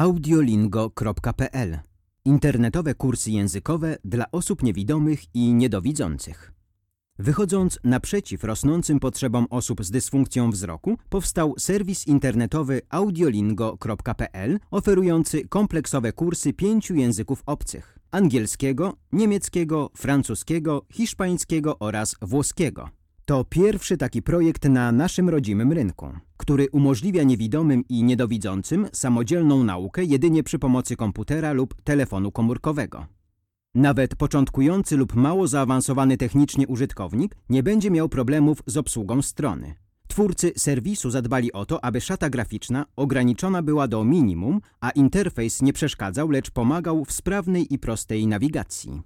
audiolingo.pl Internetowe kursy językowe dla osób niewidomych i niedowidzących. Wychodząc naprzeciw rosnącym potrzebom osób z dysfunkcją wzroku, powstał serwis internetowy audiolingo.pl oferujący kompleksowe kursy pięciu języków obcych: angielskiego, niemieckiego, francuskiego, hiszpańskiego oraz włoskiego. To pierwszy taki projekt na naszym rodzimym rynku, który umożliwia niewidomym i niedowidzącym samodzielną naukę jedynie przy pomocy komputera lub telefonu komórkowego. Nawet początkujący lub mało zaawansowany technicznie użytkownik nie będzie miał problemów z obsługą strony. Twórcy serwisu zadbali o to, aby szata graficzna ograniczona była do minimum, a interfejs nie przeszkadzał, lecz pomagał w sprawnej i prostej nawigacji.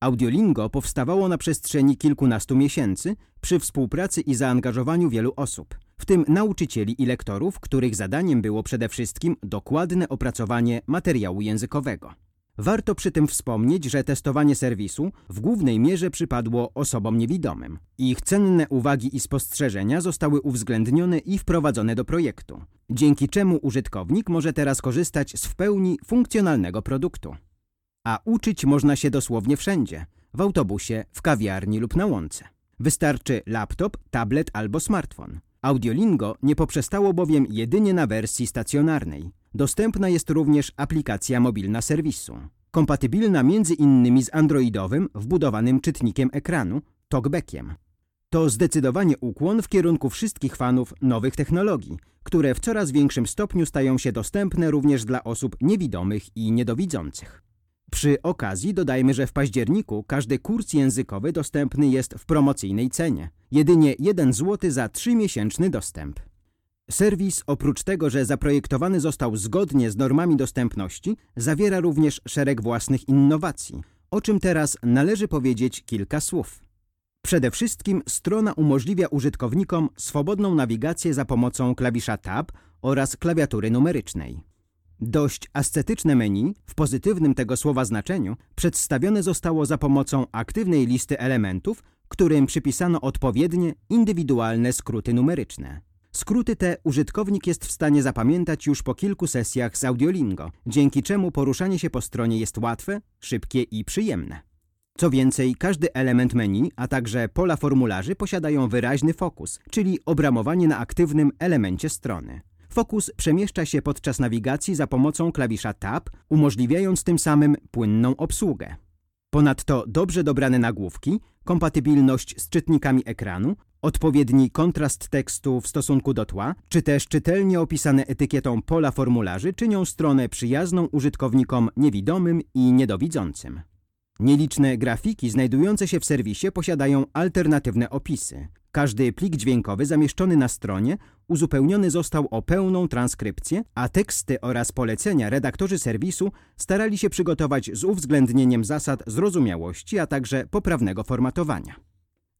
Audiolingo powstawało na przestrzeni kilkunastu miesięcy przy współpracy i zaangażowaniu wielu osób, w tym nauczycieli i lektorów, których zadaniem było przede wszystkim dokładne opracowanie materiału językowego. Warto przy tym wspomnieć, że testowanie serwisu w głównej mierze przypadło osobom niewidomym. Ich cenne uwagi i spostrzeżenia zostały uwzględnione i wprowadzone do projektu, dzięki czemu użytkownik może teraz korzystać z w pełni funkcjonalnego produktu. A uczyć można się dosłownie wszędzie w autobusie, w kawiarni lub na łące. Wystarczy laptop, tablet albo smartfon. Audiolingo nie poprzestało bowiem jedynie na wersji stacjonarnej. Dostępna jest również aplikacja mobilna serwisu, kompatybilna między innymi z androidowym, wbudowanym czytnikiem ekranu, talkbackiem. To zdecydowanie ukłon w kierunku wszystkich fanów nowych technologii, które w coraz większym stopniu stają się dostępne również dla osób niewidomych i niedowidzących. Przy okazji dodajmy, że w październiku każdy kurs językowy dostępny jest w promocyjnej cenie. Jedynie 1 zł za 3-miesięczny dostęp. Serwis, oprócz tego, że zaprojektowany został zgodnie z normami dostępności, zawiera również szereg własnych innowacji, o czym teraz należy powiedzieć kilka słów. Przede wszystkim strona umożliwia użytkownikom swobodną nawigację za pomocą klawisza Tab oraz klawiatury numerycznej. Dość ascetyczne menu, w pozytywnym tego słowa znaczeniu, przedstawione zostało za pomocą aktywnej listy elementów, którym przypisano odpowiednie, indywidualne skróty numeryczne. Skróty te użytkownik jest w stanie zapamiętać już po kilku sesjach z Audiolingo, dzięki czemu poruszanie się po stronie jest łatwe, szybkie i przyjemne. Co więcej, każdy element menu, a także pola formularzy posiadają wyraźny fokus, czyli obramowanie na aktywnym elemencie strony. Fokus przemieszcza się podczas nawigacji za pomocą klawisza Tab, umożliwiając tym samym płynną obsługę. Ponadto dobrze dobrane nagłówki, kompatybilność z czytnikami ekranu, odpowiedni kontrast tekstu w stosunku do tła, czy też czytelnie opisane etykietą pola formularzy czynią stronę przyjazną użytkownikom niewidomym i niedowidzącym. Nieliczne grafiki znajdujące się w serwisie posiadają alternatywne opisy. Każdy plik dźwiękowy zamieszczony na stronie uzupełniony został o pełną transkrypcję, a teksty oraz polecenia redaktorzy serwisu starali się przygotować z uwzględnieniem zasad zrozumiałości, a także poprawnego formatowania.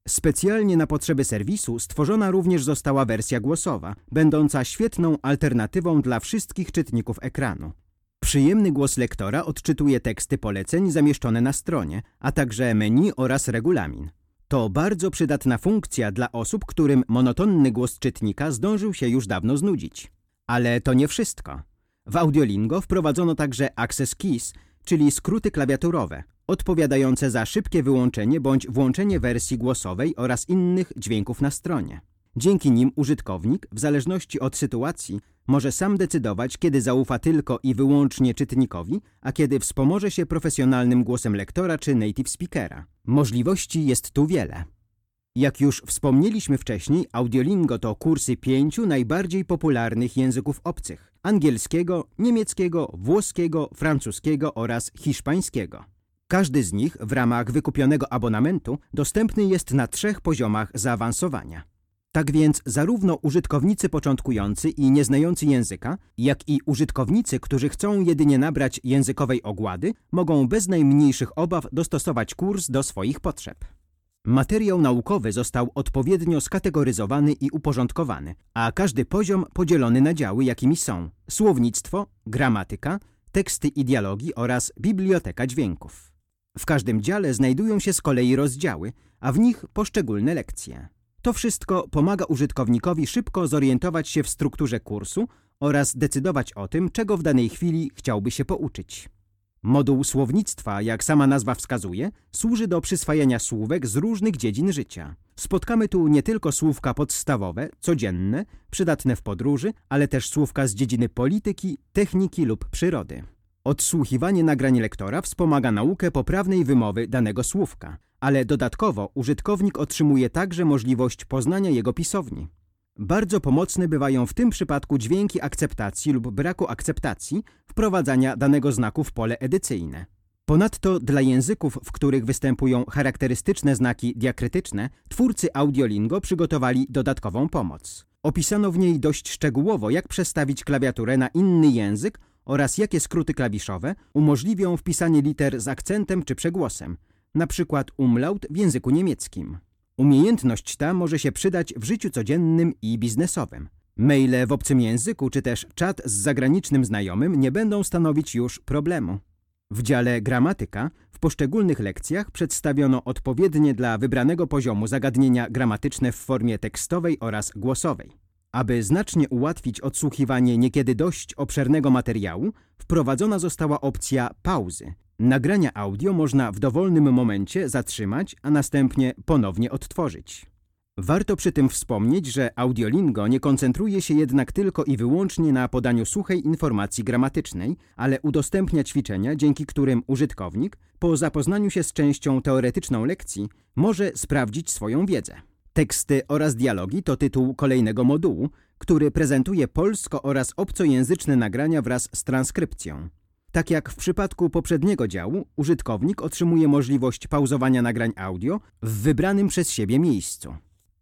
Specjalnie na potrzeby serwisu stworzona również została wersja głosowa, będąca świetną alternatywą dla wszystkich czytników ekranu. Przyjemny głos lektora odczytuje teksty poleceń zamieszczone na stronie, a także menu oraz regulamin. To bardzo przydatna funkcja dla osób, którym monotonny głos czytnika zdążył się już dawno znudzić. Ale to nie wszystko. W Audiolingo wprowadzono także Access Keys, czyli skróty klawiaturowe, odpowiadające za szybkie wyłączenie bądź włączenie wersji głosowej oraz innych dźwięków na stronie. Dzięki nim użytkownik, w zależności od sytuacji, może sam decydować, kiedy zaufa tylko i wyłącznie czytnikowi, a kiedy wspomoże się profesjonalnym głosem lektora czy native speakera. Możliwości jest tu wiele. Jak już wspomnieliśmy wcześniej, Audiolingo to kursy pięciu najbardziej popularnych języków obcych: angielskiego, niemieckiego, włoskiego, francuskiego oraz hiszpańskiego. Każdy z nich w ramach wykupionego abonamentu dostępny jest na trzech poziomach zaawansowania. Tak więc zarówno użytkownicy początkujący i nieznający języka, jak i użytkownicy, którzy chcą jedynie nabrać językowej ogłady, mogą bez najmniejszych obaw dostosować kurs do swoich potrzeb. Materiał naukowy został odpowiednio skategoryzowany i uporządkowany, a każdy poziom podzielony na działy, jakimi są słownictwo, gramatyka, teksty i dialogi oraz biblioteka dźwięków. W każdym dziale znajdują się z kolei rozdziały, a w nich poszczególne lekcje. To wszystko pomaga użytkownikowi szybko zorientować się w strukturze kursu oraz decydować o tym, czego w danej chwili chciałby się pouczyć. Moduł słownictwa, jak sama nazwa wskazuje, służy do przyswajania słówek z różnych dziedzin życia. Spotkamy tu nie tylko słówka podstawowe, codzienne, przydatne w podróży, ale też słówka z dziedziny polityki, techniki lub przyrody. Odsłuchiwanie nagrań lektora wspomaga naukę poprawnej wymowy danego słówka, ale dodatkowo użytkownik otrzymuje także możliwość poznania jego pisowni. Bardzo pomocne bywają w tym przypadku dźwięki akceptacji lub braku akceptacji wprowadzania danego znaku w pole edycyjne. Ponadto dla języków, w których występują charakterystyczne znaki diakrytyczne, twórcy Audiolingo przygotowali dodatkową pomoc. Opisano w niej dość szczegółowo, jak przestawić klawiaturę na inny język oraz jakie skróty klawiszowe umożliwią wpisanie liter z akcentem czy przegłosem, przykład umlaut w języku niemieckim. Umiejętność ta może się przydać w życiu codziennym i biznesowym. Maile w obcym języku czy też czat z zagranicznym znajomym nie będą stanowić już problemu. W dziale gramatyka w poszczególnych lekcjach przedstawiono odpowiednie dla wybranego poziomu zagadnienia gramatyczne w formie tekstowej oraz głosowej. Aby znacznie ułatwić odsłuchiwanie niekiedy dość obszernego materiału, wprowadzona została opcja pauzy. Nagrania audio można w dowolnym momencie zatrzymać, a następnie ponownie odtworzyć. Warto przy tym wspomnieć, że Audiolingo nie koncentruje się jednak tylko i wyłącznie na podaniu suchej informacji gramatycznej, ale udostępnia ćwiczenia, dzięki którym użytkownik, po zapoznaniu się z częścią teoretyczną lekcji, może sprawdzić swoją wiedzę. Teksty oraz dialogi to tytuł kolejnego modułu, który prezentuje polsko- oraz obcojęzyczne nagrania wraz z transkrypcją. Tak jak w przypadku poprzedniego działu, użytkownik otrzymuje możliwość pauzowania nagrań audio w wybranym przez siebie miejscu.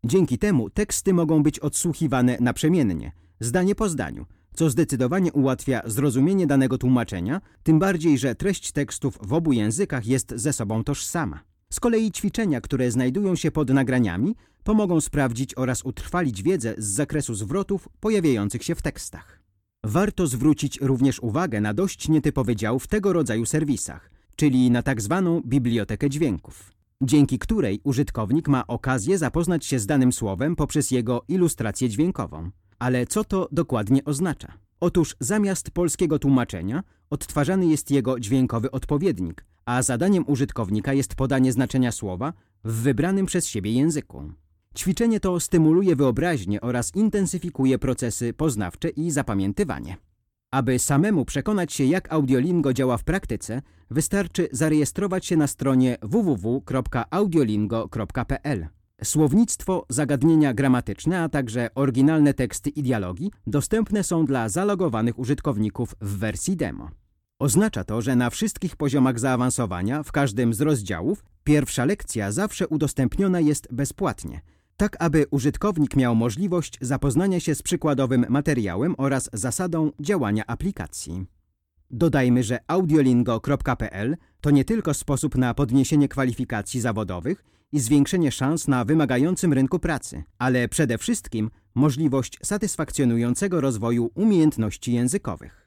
Dzięki temu teksty mogą być odsłuchiwane naprzemiennie, zdanie po zdaniu, co zdecydowanie ułatwia zrozumienie danego tłumaczenia, tym bardziej, że treść tekstów w obu językach jest ze sobą tożsama. Z kolei ćwiczenia, które znajdują się pod nagraniami, pomogą sprawdzić oraz utrwalić wiedzę z zakresu zwrotów pojawiających się w tekstach. Warto zwrócić również uwagę na dość nietypowy dział w tego rodzaju serwisach, czyli na tak zwaną bibliotekę dźwięków, dzięki której użytkownik ma okazję zapoznać się z danym słowem poprzez jego ilustrację dźwiękową. Ale co to dokładnie oznacza? Otóż zamiast polskiego tłumaczenia odtwarzany jest jego dźwiękowy odpowiednik, a zadaniem użytkownika jest podanie znaczenia słowa w wybranym przez siebie języku. Ćwiczenie to stymuluje wyobraźnię oraz intensyfikuje procesy poznawcze i zapamiętywanie. Aby samemu przekonać się, jak Audiolingo działa w praktyce, wystarczy zarejestrować się na stronie www.audiolingo.pl. Słownictwo, zagadnienia gramatyczne, a także oryginalne teksty i dialogi dostępne są dla zalogowanych użytkowników w wersji demo. Oznacza to, że na wszystkich poziomach zaawansowania, w każdym z rozdziałów, pierwsza lekcja zawsze udostępniona jest bezpłatnie – tak aby użytkownik miał możliwość zapoznania się z przykładowym materiałem oraz zasadą działania aplikacji. Dodajmy, że audiolingo.pl to nie tylko sposób na podniesienie kwalifikacji zawodowych i zwiększenie szans na wymagającym rynku pracy, ale przede wszystkim możliwość satysfakcjonującego rozwoju umiejętności językowych.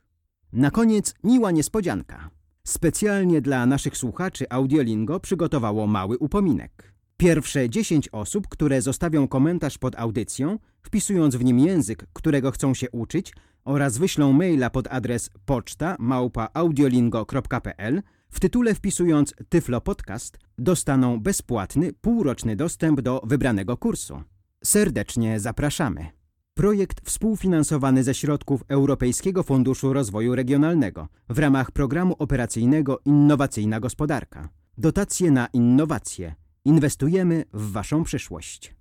Na koniec miła niespodzianka. Specjalnie dla naszych słuchaczy Audiolingo przygotowało mały upominek. Pierwsze 10 osób, które zostawią komentarz pod audycją, wpisując w nim język, którego chcą się uczyć oraz wyślą maila pod adres poczta małpa.audiolingo.pl w tytule wpisując Tyflo Podcast, dostaną bezpłatny, półroczny dostęp do wybranego kursu. Serdecznie zapraszamy. Projekt współfinansowany ze środków Europejskiego Funduszu Rozwoju Regionalnego w ramach programu operacyjnego Innowacyjna Gospodarka. Dotacje na innowacje – Inwestujemy w Waszą przyszłość.